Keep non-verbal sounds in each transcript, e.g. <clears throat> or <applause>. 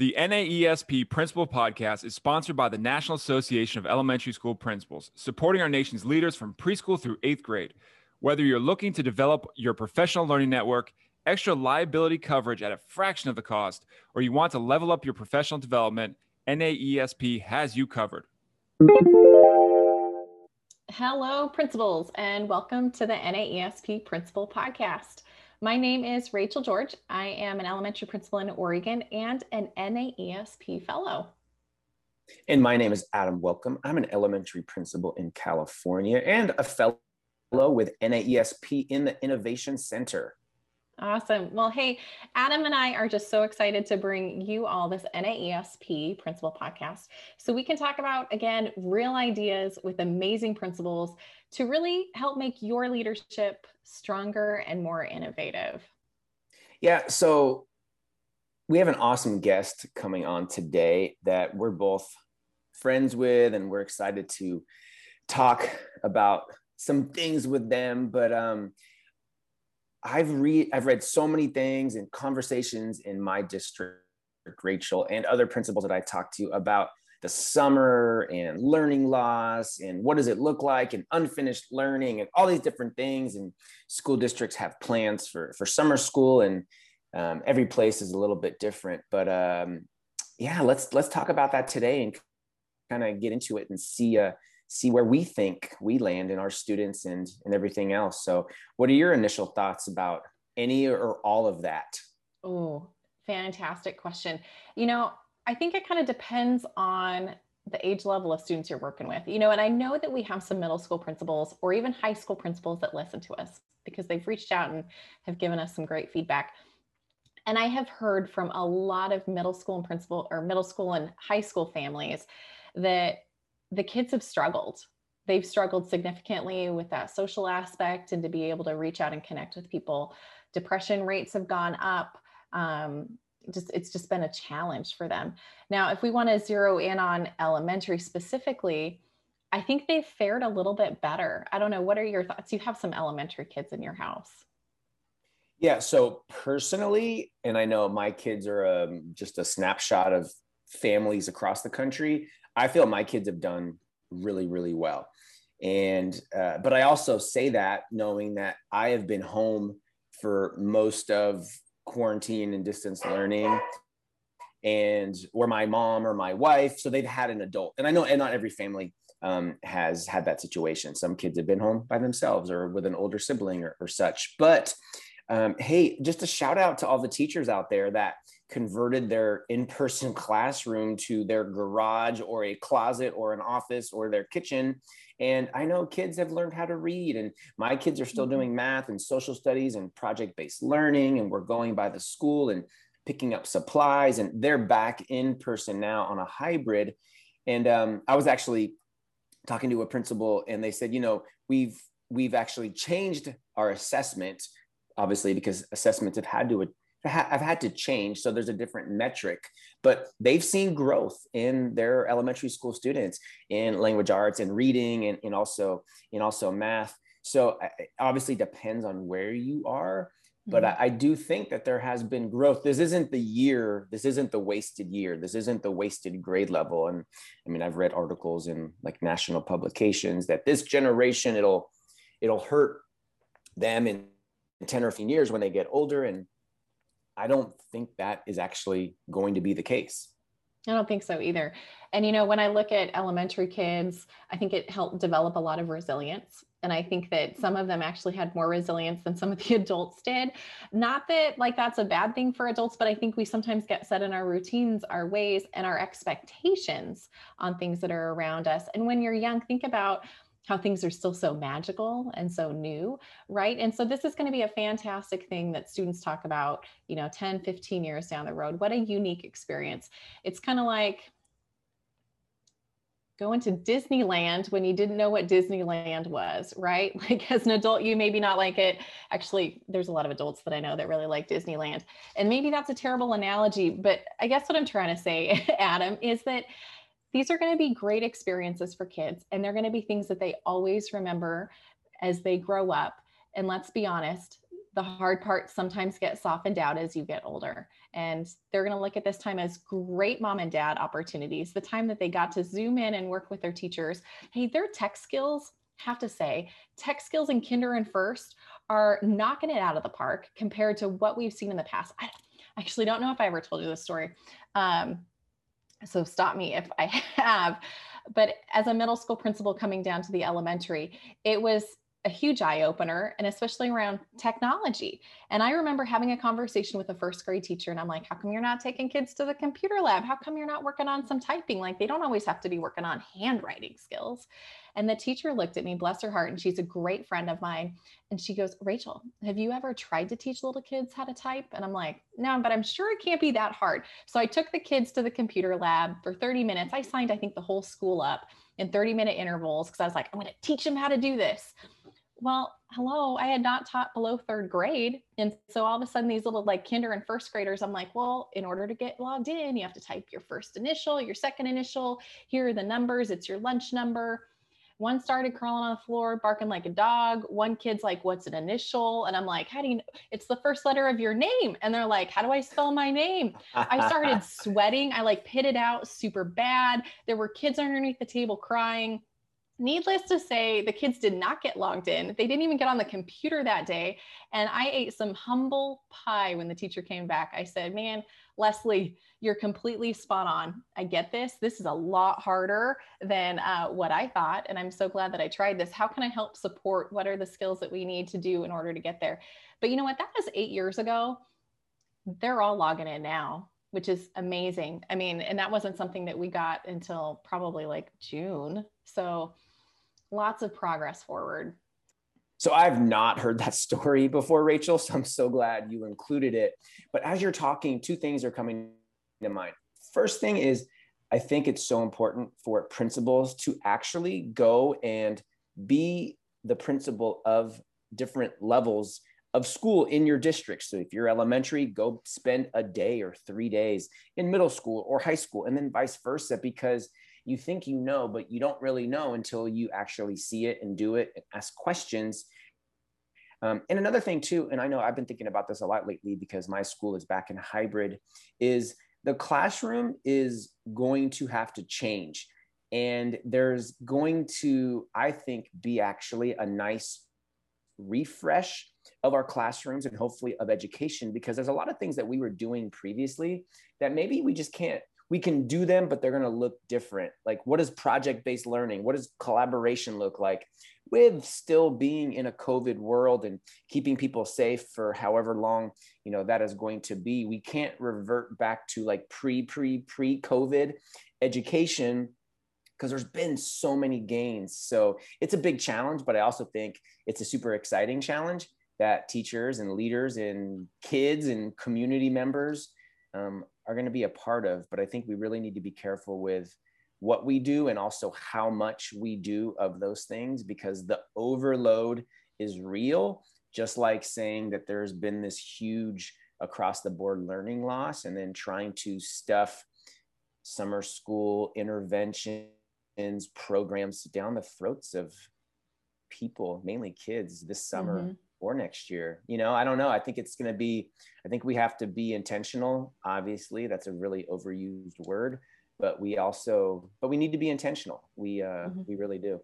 The NAESP Principal Podcast is sponsored by the National Association of Elementary School Principals, supporting our nation's leaders from preschool through eighth grade. Whether you're looking to develop your professional learning network, extra liability coverage at a fraction of the cost, or you want to level up your professional development, NAESP has you covered. Hello, principals, and welcome to the NAESP Principal Podcast. My name is Rachel George. I am an elementary principal in Oregon and an NAESP fellow. And my name is Adam Welcome. I'm an elementary principal in California and a fellow with NAESP in the Innovation Center. Awesome. Well, hey, Adam and I are just so excited to bring you all this NAESP principal podcast so we can talk about, again, real ideas with amazing principals to really help make your leadership stronger and more innovative. Yeah. So we have an awesome guest coming on today that we're both friends with, and we're excited to talk about some things with them. But, um, I've read I've read so many things and conversations in my district, Rachel, and other principals that I talked to about the summer and learning loss and what does it look like and unfinished learning and all these different things. And school districts have plans for for summer school, and um, every place is a little bit different. But um, yeah, let's let's talk about that today and kind of get into it and see uh, see where we think we land in our students and and everything else so what are your initial thoughts about any or all of that oh fantastic question you know i think it kind of depends on the age level of students you're working with you know and i know that we have some middle school principals or even high school principals that listen to us because they've reached out and have given us some great feedback and i have heard from a lot of middle school and principal or middle school and high school families that the kids have struggled. They've struggled significantly with that social aspect and to be able to reach out and connect with people. Depression rates have gone up. Um, just it's just been a challenge for them. Now, if we want to zero in on elementary specifically, I think they've fared a little bit better. I don't know. What are your thoughts? You have some elementary kids in your house. Yeah. So personally, and I know my kids are um, just a snapshot of families across the country. I feel my kids have done really, really well. And, uh, but I also say that knowing that I have been home for most of quarantine and distance learning and or my mom or my wife so they've had an adult and i know and not every family um, has had that situation. Some kids have been home by themselves or with an older sibling or, or such but um, hey just a shout out to all the teachers out there that converted their in-person <laughs> classroom to their garage or a closet or an office or their kitchen and i know kids have learned how to read and my kids are still mm-hmm. doing math and social studies and project-based learning and we're going by the school and picking up supplies and they're back in person now on a hybrid and um, i was actually talking to a principal and they said you know we've we've actually changed our assessment obviously because assessments have had to I've had to change. So there's a different metric, but they've seen growth in their elementary school students in language arts and reading and, and also in also math. So it obviously depends on where you are, but mm-hmm. I, I, do think that there has been growth. This isn't the year. This isn't the wasted year. This isn't the wasted grade level. And I mean, I've read articles in like national publications that this generation it'll it'll hurt them in 10 or 15 years when they get older and I don't think that is actually going to be the case. I don't think so either. And, you know, when I look at elementary kids, I think it helped develop a lot of resilience. And I think that some of them actually had more resilience than some of the <laughs> adults did. Not that like that's a bad thing for adults, but I think we sometimes get set in our routines, our ways, and our expectations on things that are around us. And when you're young, think about how things are still so magical and so new right and so this is going to be a fantastic thing that students talk about you know 10 15 years down the road what a unique experience it's kind of like going to Disneyland when you didn't know what Disneyland was, right? <laughs> Like as an adult, you maybe not like it. Actually, there's a lot of adults that I know that really like Disneyland. And maybe that's a terrible analogy, but I guess what I'm trying to say, <laughs> Adam, is that these are going to be great experiences for kids and they're going to be things that they always remember as they grow up and let's be honest the hard parts sometimes get softened out as you get older. And they're going to look at this time as great mom and dad opportunities, the time that they got to zoom in and work with their teachers. Hey, their tech skills, have to say, tech skills in kinder and first are knocking it out of the park compared to what we've seen in the past. I actually don't know if I ever told you this story. Um, so stop me if I <laughs> have. But as a middle school principal coming down to the elementary, it was a huge eye opener and especially around technology. And I remember having a conversation with a first grade teacher and I'm like, how come you're not taking kids to the computer lab? How come you're not working on some typing? Like they don't always have to be working on handwriting skills. And the teacher looked at me, bless her heart, and she's a great friend of mine. And she goes, Rachel, have you ever tried to teach little kids how to type? And I'm like, no, but I'm sure it can't be that hard. So I took the kids to the computer lab for 30 minutes. I signed, I think, the whole school up in 30 minute intervals because I was like, I'm going to teach them how to do this well, hello, I had not taught below third grade. And so all of a sudden, these little like kinder and first graders, I'm like, well, in order to get logged in, you have to type your first initial, your second initial. Here are the numbers, it's your lunch number. One started crawling on the floor, barking like a dog. One kid's like, What's an initial? And I'm like, How do you know? It's the first letter of your name. And they're like, How do I spell my name? I started <laughs> sweating. I like pitted out super bad. There were kids underneath the table crying needless to say, the kids did not get logged in. They didn't even get on the computer that day. And I ate some humble pie when the teacher came back. I said, Man, Leslie, you're completely spot on. I get this. This is a lot harder than uh, what I thought. And I'm so glad that I tried this. How can I help support? What are the skills that we need to do in order to get there? But you know what? That was eight years ago. They're all logging in now which is amazing. I mean, and that wasn't something that we got until probably like June. So lots of progress forward. So I've not heard that <laughs> story before, Rachel. So I'm so glad you included it. But as you're talking, two things are coming to mind. First thing is, I think it's so important for principals to actually go and be the principal of different levels of school in your district. So if you're elementary, go spend a day or three days in middle school or high school, and then vice versa, because you think you know, but you don't really know until you actually see it and do it and ask questions. Um, and another thing too, and I know I've been thinking about this a lot lately because my school is back in hybrid, is the classroom is going to have to change. And there's going to, I think, be actually a nice refresh of our classrooms and hopefully of education because there's a lot of things that we were doing previously that maybe we just can't we can do them, but they're going to look different. Like, what does project based learning, what does collaboration look like with still being in a COVID world and keeping people safe for however long, you know, that is going to be? We can't revert back to like pre, pre, pre COVID education because there's been so many gains. So it's a big challenge, but I also think it's a super exciting challenge that teachers and leaders and kids and community members um, are going to be a part of. But I think we really need to be careful with what we do and also how much we do of those things because the overload is real. Just like saying that there's been this huge across the board learning loss and then trying to stuff summer school interventions programs down the throats of people mainly kids this summer mm-hmm or next year. You know, I don't know. I think it's going to be, I think we have to be intentional. Obviously, that's a really overused word, but we also, but we need to be intentional. We, uh, mm-hmm. we really do.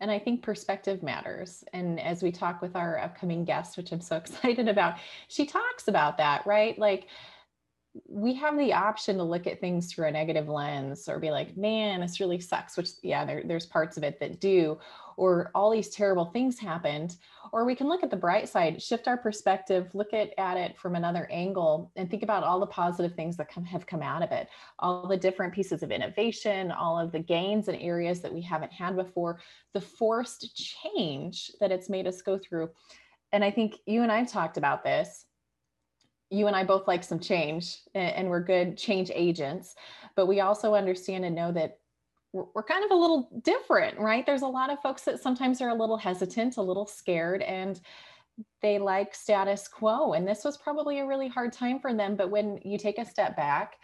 And I think perspective matters. And as we talk with our upcoming guest, which I'm so <laughs> excited about, she talks about that, right? Like, we have the option to look at things through a negative lens or be like, man, this really sucks, which, yeah, there, there's parts of it that do, or all these terrible things happened. Or we can look at the bright side, shift our perspective, look at, at it from another angle, and think about all the positive things that come, have come out of it, all the different pieces of innovation, all of the gains in areas that we haven't had before, the forced change that it's made us go through. And I think you and I've talked about this you and I both like some change and, we're good change agents, but we also understand and know that we're, kind of a little different, right? There's a lot of folks that sometimes are a little hesitant, a little scared, and they like status quo. And this was probably a really hard time for them. But when you take a step back,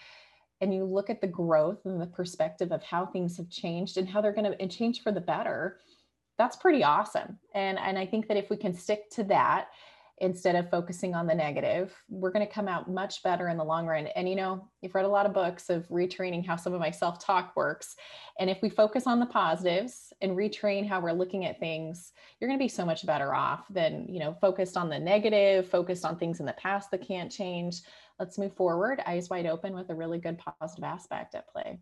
and you look at the growth and the perspective of how things have changed and how they're going to change for the better that's pretty awesome and and i think that if we can stick to that instead of focusing on the negative, we're going to come out much better in the long run. And you know, you've read a lot of books of retraining how some of my self talk works. And if we focus on the positives and retrain how we're looking at things, you're going to be so much better off than, you know, focused on the negative, focused on things in the past that can't change. Let's move forward, eyes wide open with a really good positive aspect at play.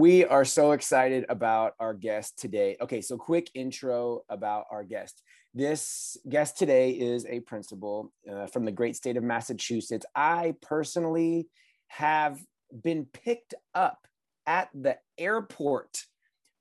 We are so excited about our guest today. Okay, so quick intro about our guest. This guest today is a principal uh, from the great state of Massachusetts. I personally have been picked up at the airport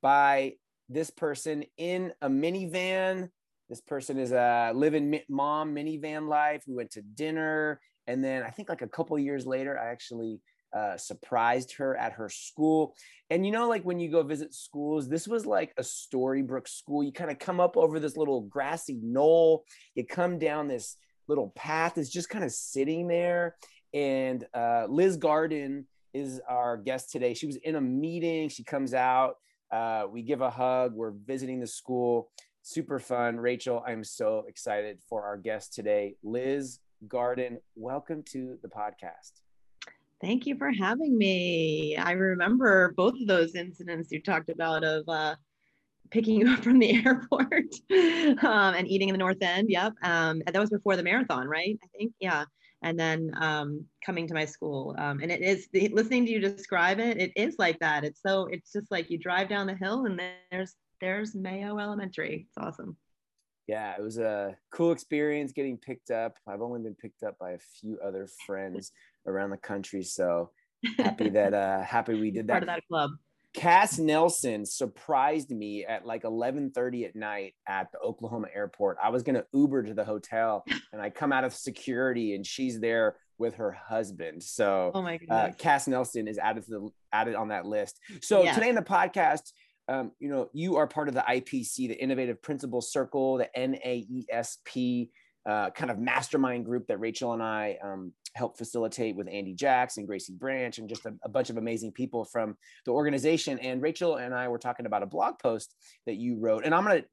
by this person in a minivan. This person is a living mom minivan life. We went to dinner. And then I think like a couple years later, I actually uh, surprised her at her school. And you know, like when you go visit schools, this was like a Storybrooke school. You kind of come up over this little grassy knoll, you come down this little path it's just kind of sitting there. And uh, Liz Garden is our guest today. She was in a meeting, she comes out. Uh, we give a hug. We're visiting the school. Super fun. Rachel, I'm so excited for our guest today, Liz Garden. Welcome to the podcast. Thank you for having me. I remember both of those incidents you talked about of uh, picking <laughs> you up from the <laughs> airport um, and eating in the North End. Yep. Um, that was before the marathon, right? I think. Yeah. And then um, coming to my school. Um, and it is listening to you describe it, it is like that. It's so, it's just like you drive down the hill and there's, there's Mayo Elementary. It's awesome yeah, it was a cool experience getting picked up. I've only been picked up by a few other friends around the country, so happy <laughs> that uh happy we did that. Part of that club. Cass Nelson surprised me at like 11:30 at night at the Oklahoma airport. I was gonna Uber to the hotel, <laughs> and I come out of security, and she's there with her husband. So, oh my uh, Cass Nelson is added to the added on that list. So yes. today in the podcast, um, you know, you are part of the IPC, the Innovative Principals Circle, the NAESP uh, kind of mastermind group that Rachel and I um, help facilitate with Andy Jackson, Gracie Branch, and just a, a, bunch of amazing people from the organization. And Rachel and I were talking about a blog post that you wrote, and I'm going to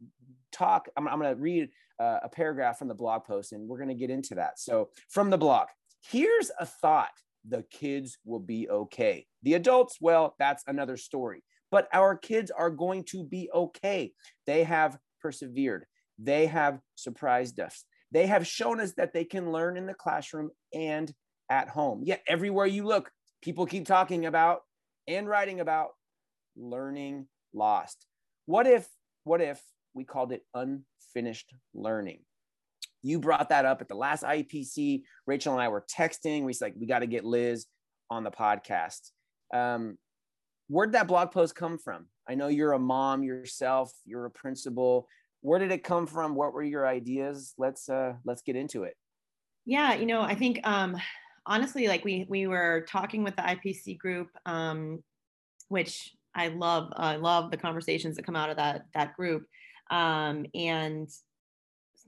talk. I'm, I'm going to read uh, a paragraph from the blog post, and we're going to get into that. So, from the blog, here's a thought: the kids will be okay. The adults, well, that's another story but our kids are going to be okay. They have persevered, they have surprised us. They have shown us that they can learn in the classroom and at home. Yet, everywhere you look, people keep talking about and writing about learning lost. What if, what if we called it unfinished learning? You brought that up at the last IPC. Rachel and I were texting. We said, like, we got to get Liz on the podcast. Um, where'd that blog post come from? I know you're a mom yourself, you're a principal. Where did it come from? What were your ideas? Let's uh let's get into it. Yeah, you know, I think um honestly like we we were talking with the IPC group um which I love I love the conversations that come out of that that group. Um and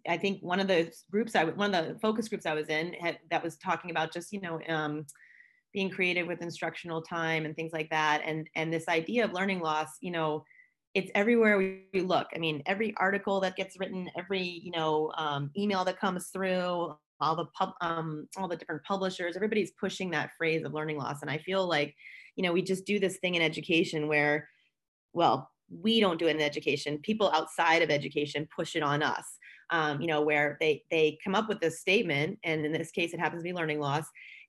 I think one of the groups I one of the focus groups I was in had, that was talking about just you know um, being creative with instructional time and things like that and and this idea of learning loss you know it's everywhere we look i mean every article that gets written every you know um, email that comes through all the pub um, all the different publishers everybody's pushing that phrase of learning loss and i feel like you know we just do this thing in education where well we don't do it in education people outside of education push it on us um, you know where they they come up with this statement and in this case it happens to be learning loss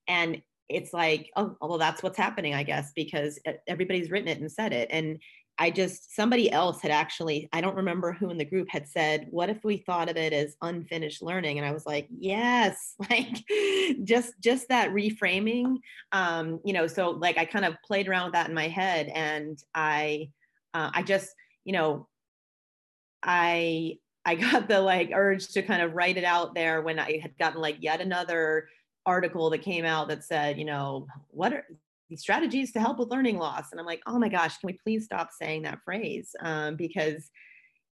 and it's like, oh, well, that's what's happening, I guess, because everybody's written it and said it. And I just, somebody else had actually, I don't remember who in the group had said, what if we thought of it as unfinished learning? And I was like, yes, <laughs> like just, just that reframing, um, you know, so like I kind of played around with that in my head and I, uh, I just, you know, I, I <laughs> got the like urge to kind of write it out there when I had gotten like yet another article that came out that said, you know, what are these strategies to help with learning loss? And I'm like, oh my gosh, can we please stop saying that phrase? Um, because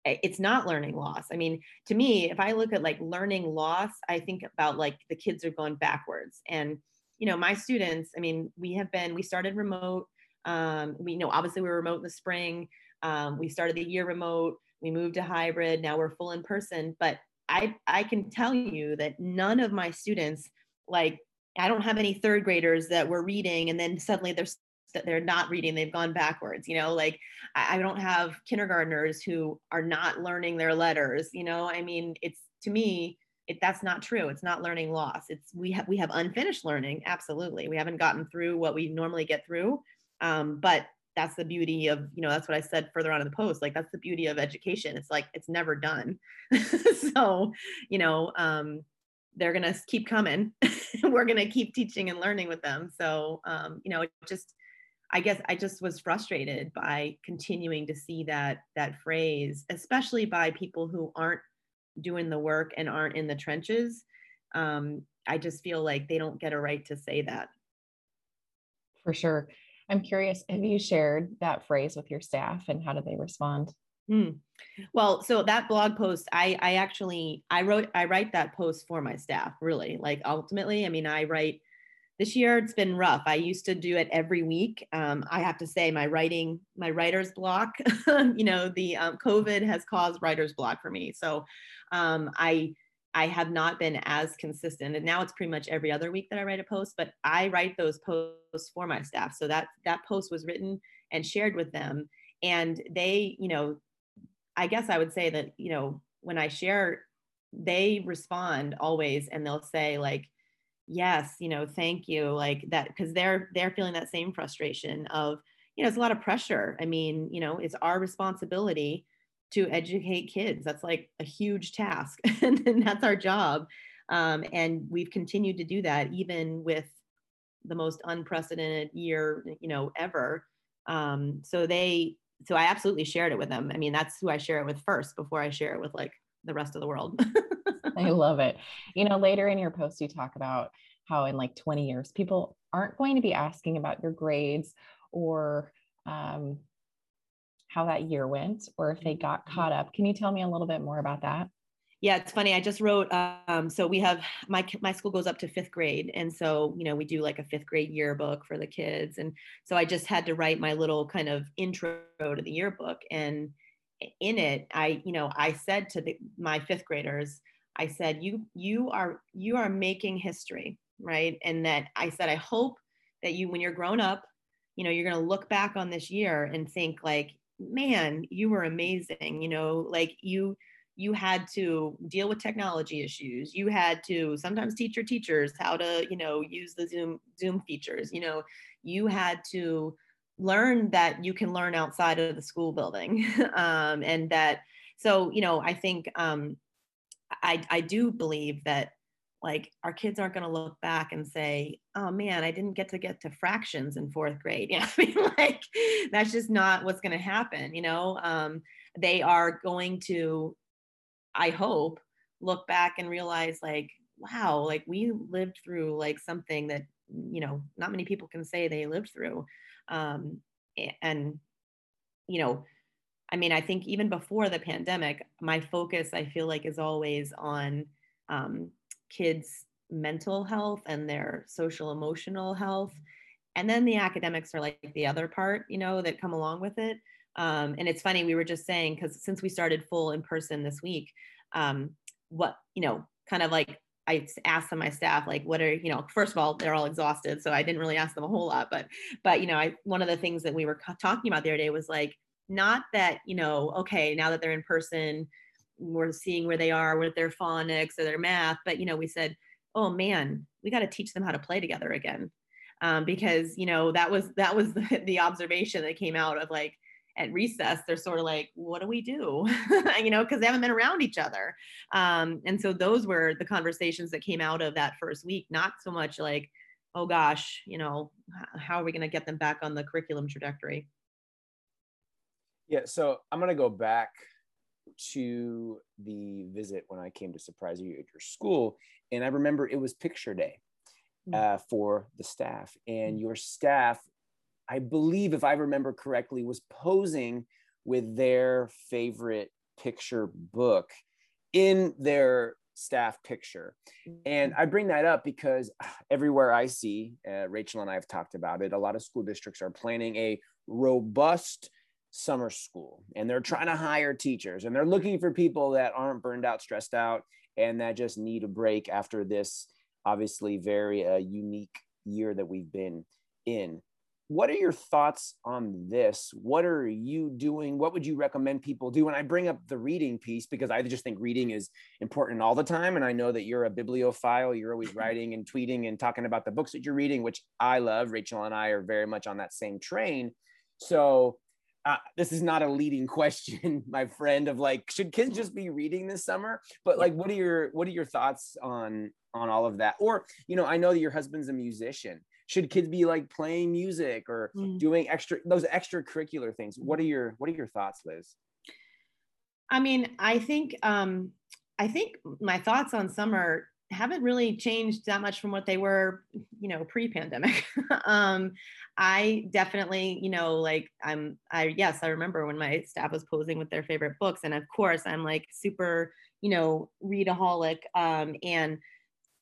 it's not learning loss. I mean, to me, if I look at like learning loss, I think about like the kids are going backwards. And, you know, my students, I mean, we have been, we started remote. Um, we you know obviously we were remote in the spring. Um, we started the year remote. we moved to hybrid now we're full in person but i i can tell you that none of my students like i don't have any third graders that were reading and then suddenly they're they're not reading they've gone backwards you know like I, I don't have kindergartners who are not learning their letters you know? I mean it's to me it, that's not true it's not learning loss it's we have we have unfinished learning absolutely we haven't gotten through what we normally get through um, but that's the beauty of you know that's what i said further on in the post like that's the beauty of education it's like it's never done. <laughs> So you know um, they're gonna keep coming. <laughs> We're gonna keep teaching and learning with them. So um, you know just i guess i just was frustrated by continuing to see that that phrase especially by people who aren't doing the work and aren't in the trenches. Um, i just feel like they don't get a right to say that. For sure. I'm curious, have you shared that phrase with your staff and how do they respond? Mm. Well, so that blog post, I, I actually, I wrote, I write that post for my staff really like ultimately, I mean, I write this year it's been rough. I used to do it every week. Um, I have to say my writing, my writer's block, <laughs> you know, the um, COVID has caused writer's block for me. So um, I, I have not been as consistent. And now it's pretty much every other week that I write a post, but I write those posts for my staff. So that that post was written and shared with them. And they, you know, I guess I would say that, you know, when I share, they respond always and they'll say, like, yes, you know, thank you. Like that, because they're they're feeling that same frustration of, you know, it's a lot of pressure. I mean, you know, it's our responsibility to educate kids. That's like a huge task, <laughs> and that's our job. Um, and we've continued to do that even with the most unprecedented year, you know, ever. Um, so they, so I absolutely shared it with them. I mean, that's who I share it with first before I share it with like the rest of the world. <laughs> I love it. You know, later in your post, you talk about how in like 20 years, people aren't going to be asking about your grades or um, how that year went or if they got mm-hmm. caught up. Can you tell me a little bit more about that? Yeah, it's funny. I just wrote. Um, so we have my my school goes up to fifth grade, and so you know we do like a fifth grade yearbook for the kids, and so I just had to write my little kind of intro to the yearbook, and in it, I you know I said to the, my fifth graders, I said you you are you are making history, right? And that I said I hope that you when you're grown up, you know you're going to look back on this year and think like man you were amazing you know like you you had to deal with technology issues. You had to sometimes teach your teachers how to you know use the zoom zoom features. You know you had to learn that you can learn outside of the school building. <laughs> Um, and that so you know i think um, I, I do believe that like our kids aren't going to look back and say oh man i didn't get to get to fractions in fourth grade. <laughs> Yeah i mean like that's just not what's going to happen you know? Um, they are going to i hope look back and realize like wow like we lived through like something that you know not many people can say they lived through um, and you know i mean i think even before the pandemic my focus i feel like is always on um, kids' mental health and their social emotional health. And then the academics are like the other part, you know, that come along with it. Um, and it's funny, we were just saying, because since we started full in person this week, um, what, you know, kind of like I asked them, my staff, like, what are, you know, first of all, they're all exhausted. So I didn't really ask them a whole lot, but, but, you know, I, one of the things that we were talking about the other day was like, not that, you know, okay, now that they're in person, we're seeing where they are with their phonics or their math but you know we said oh man we got to teach them how to play together again um, because you know that was that was the, <laughs> the observation that came out of like at recess they're sort of like what do we do <laughs> you know because they haven't been around each other um, and so those were the conversations that came out of that first week not so much like oh gosh you know how are we going to get them back on the curriculum trajectory yeah so i'm going to go back to the visit when I came to surprise you at your school. And I remember it was picture day hmm. uh, for the staff, and hmm. your staff, I believe, if I remember correctly, was posing with their favorite picture book in their staff picture. And. I bring that up because everywhere I see, uh, Rachel and I have talked about it, a lot of school districts are planning a robust summer school and they're trying to hire teachers and they're looking for people that aren't burned out, stressed out, and that just need a break after this obviously very uh, unique year that we've been in. What are your thoughts on this? What are you doing? What would you recommend people do? And I bring up the reading piece because I just think reading is important all the time. And I know that you're a bibliophile. You're always writing and tweeting and talking about the books that you're reading, which I love. Rachel and I are very much on that same train. So uh, this is not a leading <laughs> question, my friend, of like, should kids just be reading this summer? But like, what are your what are your thoughts on on all of that? Or, you know, I know that your husband's a musician. Should kids be like playing music or mm. doing extra those extracurricular things? What are your what are your thoughts, Liz? I mean, I think um I think my thoughts on summer haven't really changed that much from what they were, you know, pre-pandemic. <laughs> um, I definitely, you know, like I'm, I yes, I remember when my staff was posing with their favorite books, and of course, I'm like super, you know, readaholic. Um, and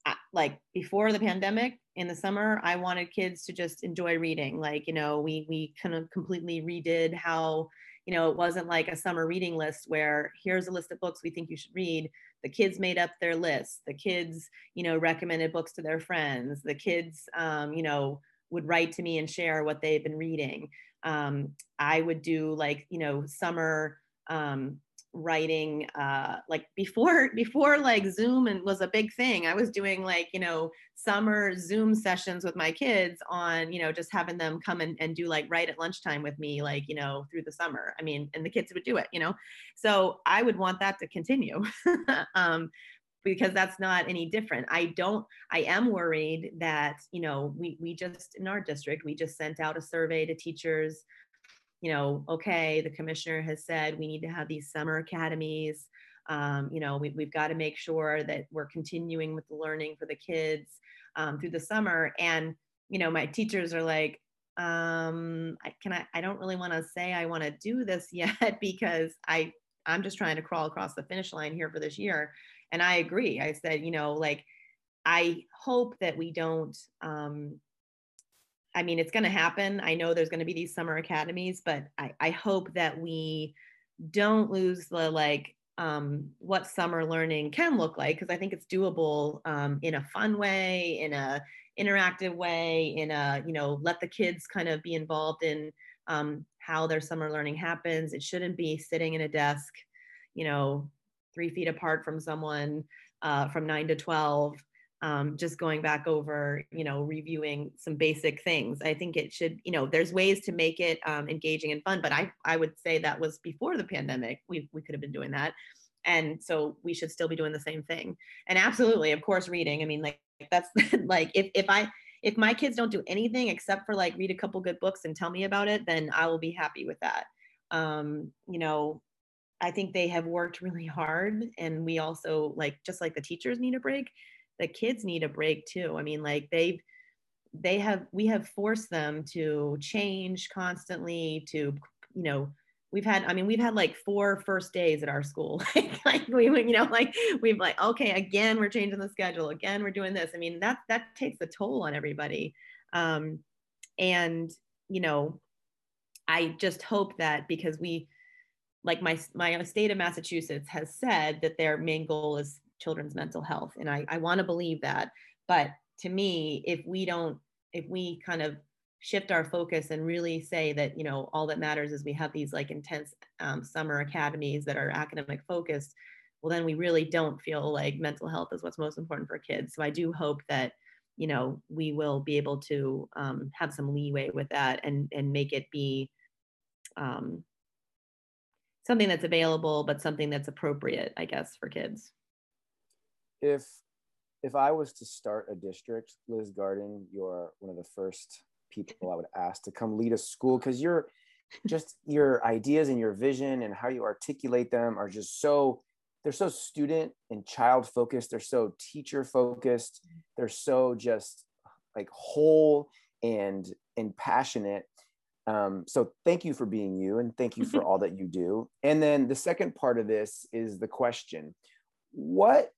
I, like before the pandemic, in the summer, I wanted kids to just enjoy reading. Like, you know, we we kind of completely redid how you know it wasn't like a summer reading list where here's a list of books we think you should read. The kids made up their list. The kids you know recommended books to their friends. The kids um, you know would write to me and share what they've been reading. Um, i would do like you know summer um, writing uh like before <laughs> before like zoom and was a big thing i was doing like you know summer zoom sessions with my kids on you know just having them come and, and do like right at lunchtime with me like you know through the summer i mean and the kids would do it you know? So i would want that to continue <laughs> um because that's not any different. I don't i am worried that you know we we just in our district we just sent out a survey to teachers you know, okay, the commissioner has said we need to have these summer academies. Um, you know, we, we've got to make sure that we're continuing with the learning for the kids um, through the summer. And, you know, my teachers are like, um, I can I, I don't really want to say I want to do this <laughs> yet because I, I'm just trying to crawl across the finish line here for this year. And I agree. I said, you know, like, I hope that we don't um, I mean, it's going to happen. I know there's going to be these summer academies, but I, I hope that we don't lose the like um, what summer learning can look like because I think it's doable um, in a fun way, in a interactive way, in a you know let the kids kind of be involved in um, how their summer learning happens. It shouldn't be sitting in a desk, you know, three feet apart from someone uh, from nine to twelve um, just going back over, you know, reviewing some basic things. I think it should, you know, there's ways to make it um, engaging and fun, but I, I would say that was before the pandemic. We, we could have been doing that. And so we should still be doing the same thing. And absolutely, of course, reading. I mean, like that's <laughs> like if, if I, if my kids don't do anything except for like read a couple good books and tell me about it, then I will be happy with that. Um, you know, I think they have worked really hard and we also like just like the teachers need a break the kids need a break too. I mean, like they've they have we have forced them to change constantly to you know we've had i mean we've had like four first days at our school. <laughs> Like we you know like we've like okay again we're changing the schedule. Again we're doing this. I mean that that takes a toll on everybody. Um and you know i just hope that because we like my my state of massachusetts has said that their main goal is children's mental health. And I, I want to believe that. But to me, if we don't, if we kind of shift our focus and really say that, you know, all that matters is we have these like intense um, summer academies that are academic focused, well, then we really don't feel like mental health is what's most important for kids. So I do hope that, you know, we will be able to um, have some leeway with that and, and make it be um, something that's available, but something that's appropriate, I guess, for kids if if I was to start a district, Liz Garden, you're one of the first people I would ask to come lead a school because you're just your ideas and your vision and how you articulate them are just so they're so student and child focused. They're so teacher focused. They're so just like whole and and passionate. Um, so thank you for being you and thank you for <laughs> all that you do. And then the second part of this is the question. What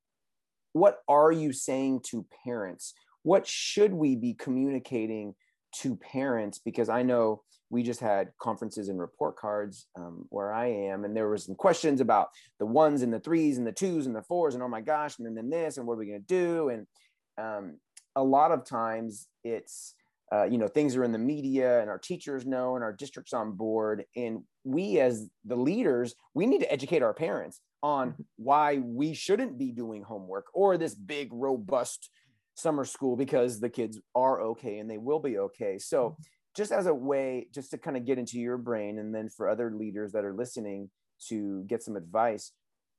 what are you saying to parents? What should we be communicating to parents because I know we just had conferences and report cards um, where I am, and there were some questions about the ones and the threes and the twos and the fours, and oh my gosh, and then, then this, and what are we going to do? And um, a lot of times it's uh, you know things are in the media and our teachers know and our districts on board and we as the leaders we need to educate our parents on mm-hmm. why we shouldn't be doing homework or this big robust summer school because the kids are okay and they will be okay so mm-hmm. just as a way just to kind of get into your brain and then for other leaders that are listening to get some advice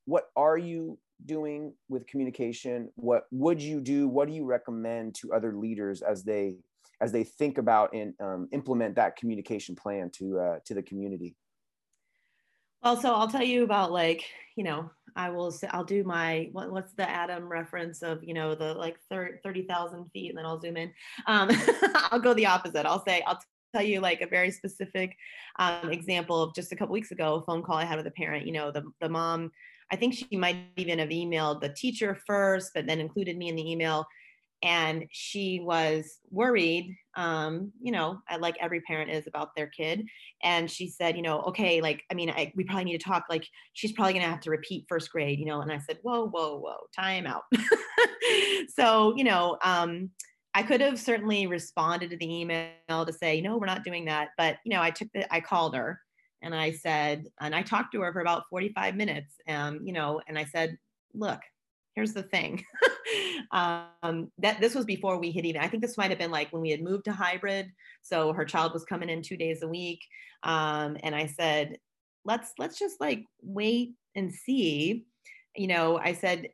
what are you doing with communication what would you do what do you recommend to other leaders as they as they think about and um, implement that communication plan to uh, to the community well so i'll tell you about like you know i will say i'll do my what, what's the adam reference of you know the like 30000 feet and then i'll zoom in um, <laughs> i'll go the opposite i'll say i'll tell you like a very specific um, example of just a couple weeks ago a phone call i had with a parent you know the, the mom I think she might even have emailed the teacher first, but then included me in the email. And she was worried, um, you know, like every parent is about their kid. And she said, you know, okay, like, I mean, I, we probably need to talk. Like, she's probably going to have to repeat first grade, you know. And I said, whoa, whoa, whoa, time out. <laughs> so, you know, um, I could have certainly responded to the email to say, no, we're not doing that. But, you know, I took the, I called her and I said, and I talked to her for about 45 minutes, um, you know, and I said, look, here's the thing. <laughs> um, that this was before we had even, I think this might have been like when we had moved to hybrid. So her child was coming in two days a week. Um, and I said, let's, let's just like wait and see, you know, I said,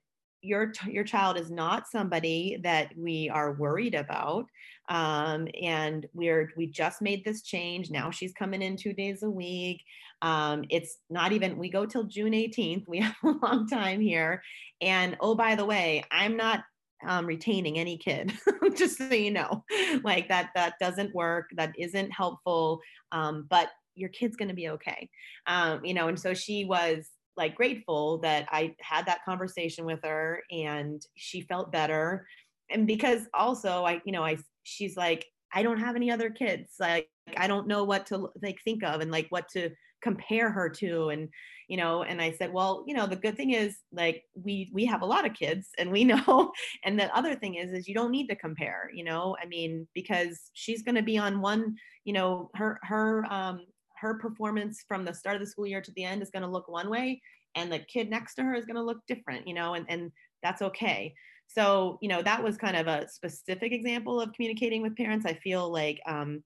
your your child is not somebody that we are worried about um, and we're we just made this change. Now she's coming in two days a week. Um, it's not even we go till june 18th <laughs> we have a long time here. And oh by the way i'm not um, retaining any kid <laughs> just so you know. <laughs> Like that that doesn't work. That isn't helpful. Um, but your kid's going to be okay. Um, you know and so she was like grateful that I had that conversation with her and she felt better. And because also I, you know, I she's like, I don't have any other kids. Like I don't know what to like think of and like what to compare her to and you know and i said well you know the good thing is like we we have a lot of kids and we <laughs> know and the other thing is is you don't need to compare you know i mean because she's going to be on one you know her her um her performance from the start of the school year to the end is going to look one way and the kid next to her is going to look different you know and and that's okay. So you know that was kind of a specific example of communicating with parents. I feel like um,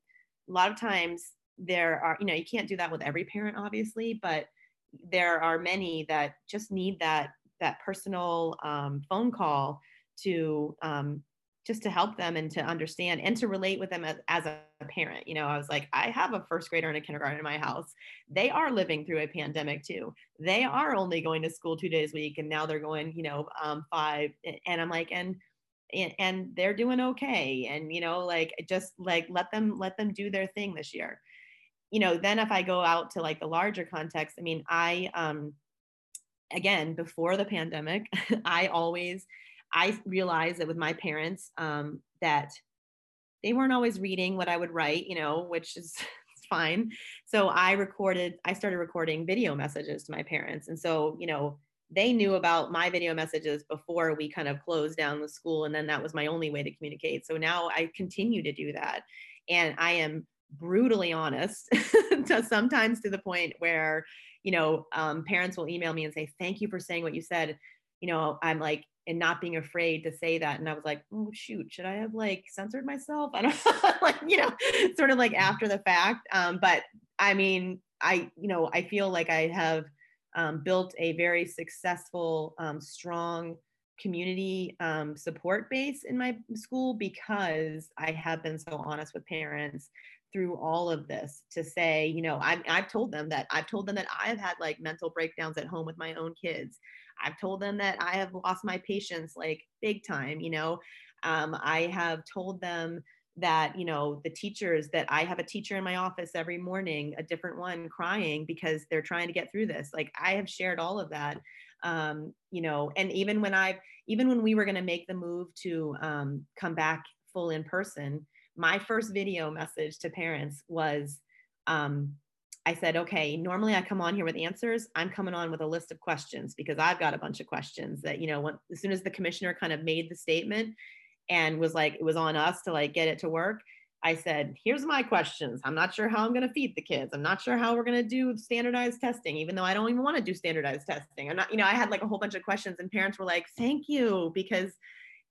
a lot of times there are you know you can't do that with every parent obviously but there are many that just need that that personal um, phone call to um, just to help them and to understand and to relate with them as, as a parent. You know, I was like, I have a first grader and a kindergarten in my house. They are living through a pandemic too. They are only going to school two days a week, and now they're going, you know, um, five. And I'm like, and and, and they're doing okay. And you know, like just like let them let them do their thing this year. You know, then if I go out to like the larger context, I mean, I um again before the pandemic, <laughs> I always I realized that with my parents um, that they weren't always reading what I would write, you know, which is <laughs> fine. So I recorded, I started recording video messages to my parents. And so, you know, they knew about my video messages before we kind of closed down the school. And then that was my only way to communicate. So now I continue to do that. And I am brutally honest <laughs> to sometimes to the point where, you know, um, parents will email me and say, thank you for saying what you said. You know, I'm like, and not being afraid to say that. And I was like, oh shoot, should I have like censored myself? <laughs> I don't like, you know, sort of like after the fact. Um, but I mean, I, you know, I feel like I have um, built a very successful, um, strong community um, support base in my school because I have been so honest with parents through all of this to say, you know, I've, I've told them that I've told them that I've had like mental breakdowns at home with my own kids. I've told them that I have lost my patience like big time, you know. Um, I have told them that, you know, the teachers that I have a teacher in my office every morning, a different one crying because they're trying to get through this. Like I have shared all of that. Um, you know, and even when I've even when we were going to make the move to um, come back full in person, my first video message to parents was um, I said, okay, normally I come on here with answers. I'm coming on with a list of questions because I've got a bunch of questions that, you know, when, as soon as the commissioner kind of made the statement and was like, it was on us to like get it to work. I said, here's my questions. I'm not sure how I'm going to feed the kids. I'm not sure how we're going to do standardized testing, even though I don't even want to do standardized testing. I'm not, you know, I had like a whole bunch of questions and parents were like, thank you, because,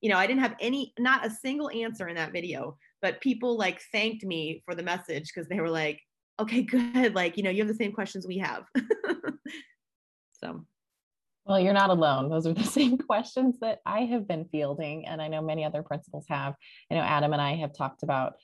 you know, I didn't have any, not a single answer in that video, but people like thanked me for the message because they were like, okay, <laughs> good. Like, you know, you have the same questions we have. <laughs> so. Well, you're not alone. Those are the <laughs> same questions that I have been fielding. And I know many other principals have. I know Adam and I have talked about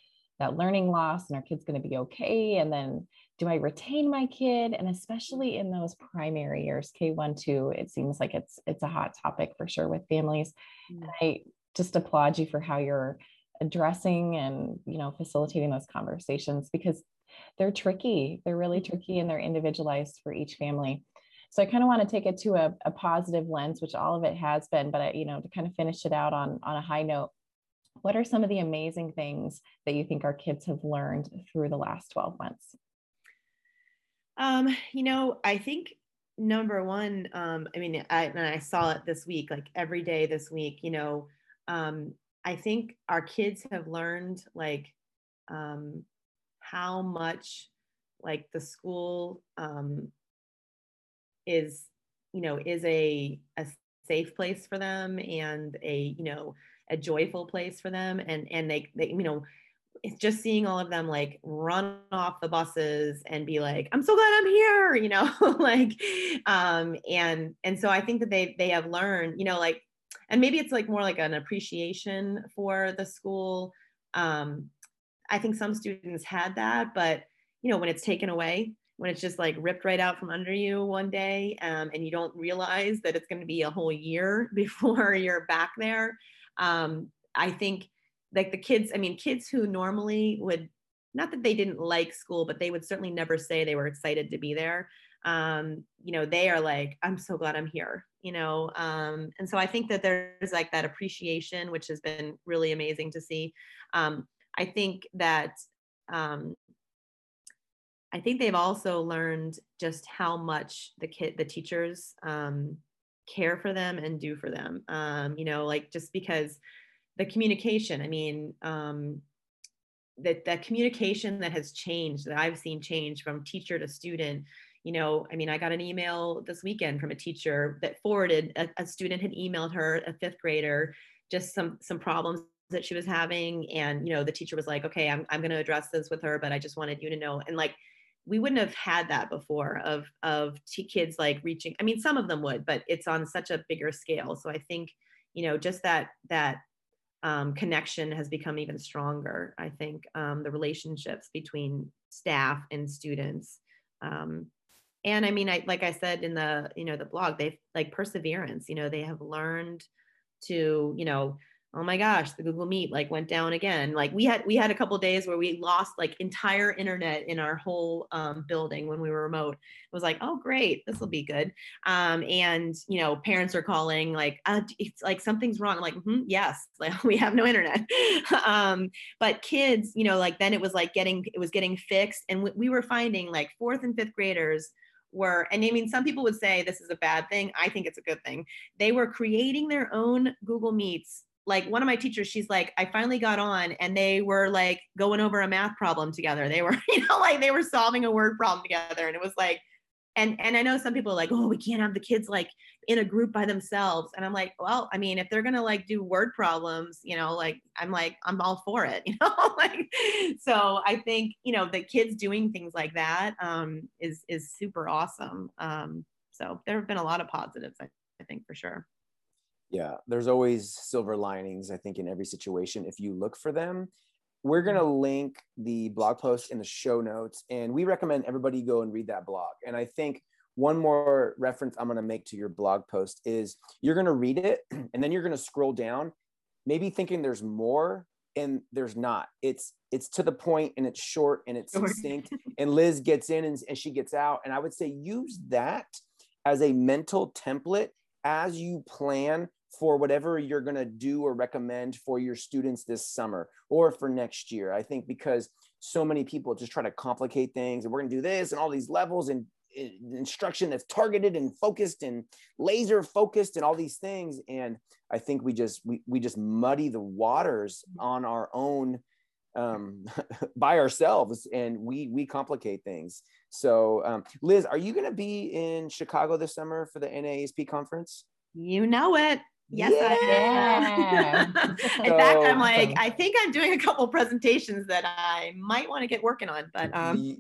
that learning loss and our kid's going to be okay. And then do I retain my kid? And especially in those primary years, K1, 2, it seems like it's it's a hot topic for sure with families. Mm-hmm. I just applaud you for how you're addressing and you know facilitating those conversations because they're tricky. They're really mm-hmm. tricky and they're individualized for each family. So I kind of want to take it to a, a positive lens, which all of it has been, but I, you know, to kind of finish it out on, on a high note, what are some of the amazing things that you think our kids have learned through the last 12 months? Um, you know, I think number one, um, I mean, I, and I saw it this week, like every day this week, you know, um, I think our kids have learned like um, how much like the school um, is you know is a a safe place for them and a you know a joyful place for them. And and they, they you know it's just seeing all of them like run off the buses and be like i'm so glad i'm here you know <laughs> like um and and so i think that they they have learned you know like and maybe it's like more like an appreciation for the school um I think some students had that, but you know, when it's taken away, when it's just like ripped right out from under you one day, um, and you don't realize that it's going to be a whole year <laughs> before you're back there, um, I think like the kids. I mean, kids who normally would not that they didn't like school, but they would certainly never say they were excited to be there. Um, you know, they are like, I'm so glad I'm here, you know. Um, and so I think that there's like that appreciation, which has been really amazing to see. Um, I think that um, I think they've also learned just how much the kid, the teachers um, care for them and do for them. Um, you know, like just because the communication, I mean, um, that that communication that has changed, that I've seen change from teacher to student. You know, I mean, I got an email this weekend from a teacher that forwarded a, a student had emailed her, a fifth grader, just some some problems that she was having and you know the teacher was like okay i'm, I'm going to address this with her but i just wanted you to know and like we wouldn't have had that before of of t- kids like reaching i mean some of them would but it's on such a bigger scale. So i think you know just that that um, connection has become even stronger i think um, the relationships between staff and students um, and i mean i like i said in the you know the blog they've like perseverance you know they have learned to you know oh my gosh the google meet like went down again like we had we had a couple days where we lost like entire internet in our whole um, building when we were remote it was like oh great this will be good um, and you know parents are calling like uh, it's like something's wrong I'm like mm-hmm, yes <laughs> like we have no internet <laughs> um, but kids you know like then it was like getting it was getting fixed and we, we were finding like fourth and fifth graders were, and I mean, some people would say this is a bad thing. I think it's a good thing. They were creating their own Google Meets like one of my teachers she's like i finally got on and they were like going over a math problem together. They were <laughs> you know like they were solving a word problem together and it was like and and i know some people are like oh we can't have the kids like in a group by themselves and i'm like well i mean if they're gonna like do word problems you know like i'm like i'm all for it <laughs> you know like so i think you know the kids doing things like that um is is super awesome um so there have been a lot of positives I, I think for sure yeah there's always silver linings i think in every situation if you look for them. We're going to mm-hmm. link the blog post in the show notes and we recommend everybody go and read that blog. And i think one more reference i'm going to make to your blog post is you're going to read it <clears throat> and then you're going to scroll down maybe thinking there's more and there's not. It's it's to the point and it's short and it's succinct and liz gets in and, and she gets out. And i would say use that as a mental template as you plan for whatever you're going to do or recommend for your students this summer or for next year. I think because so many people just try to complicate things and we're going to do this and all these levels and instruction that's targeted and focused and laser focused and all these things. And i think we just we, we just muddy the waters on our own um, <laughs> by ourselves and we we complicate things. So um, liz are you going to be in chicago this summer for the NAESP conference? You know it Yes, yeah. I am. <laughs> In so, fact, I'm like, I think I'm doing a couple presentations that I might want to get working on, but um.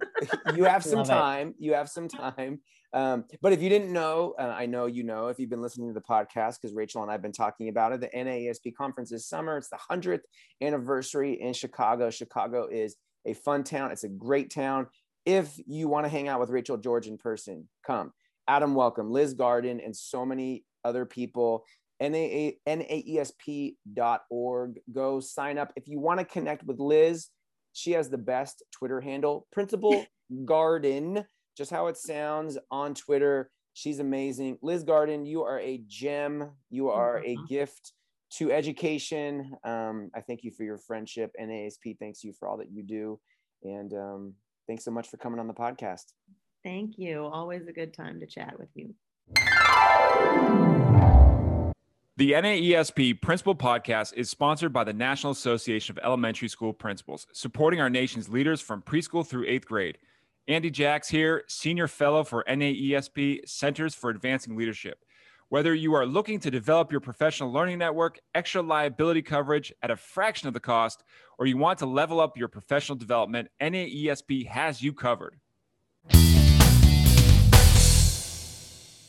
you have some time. It. You have some time. Um, but if you didn't know, uh, I know you know if you've been listening to the podcast because Rachel and I've been talking about it. The NAESP conference this summer. It's the hundredth anniversary in Chicago. Chicago is a fun town. It's a great town. If you want to hang out with Rachel George in person, come. Adam, welcome. Liz Garden and so many other people. NAESP.org. Go sign up. If you want to connect with Liz, she has the best Twitter handle, Principal <laughs> Garden, just how it sounds on Twitter. She's amazing. Liz Garden, you are a gem. You are a gift to education. Um, I thank you for your friendship. NASP thanks you for all that you do. And um, thanks so much for coming on the podcast. Thank you. Always a good time to chat with you. The NAESP Principal Podcast is sponsored by the National Association of Elementary School Principals, supporting our nation's leaders from preschool through eighth grade. Andy Jacks here, Senior Fellow for NAESP Centers for Advancing Leadership. Whether you are looking to develop your professional learning network, extra liability coverage at a fraction of the cost, or you want to level up your professional development, NAESP has you covered.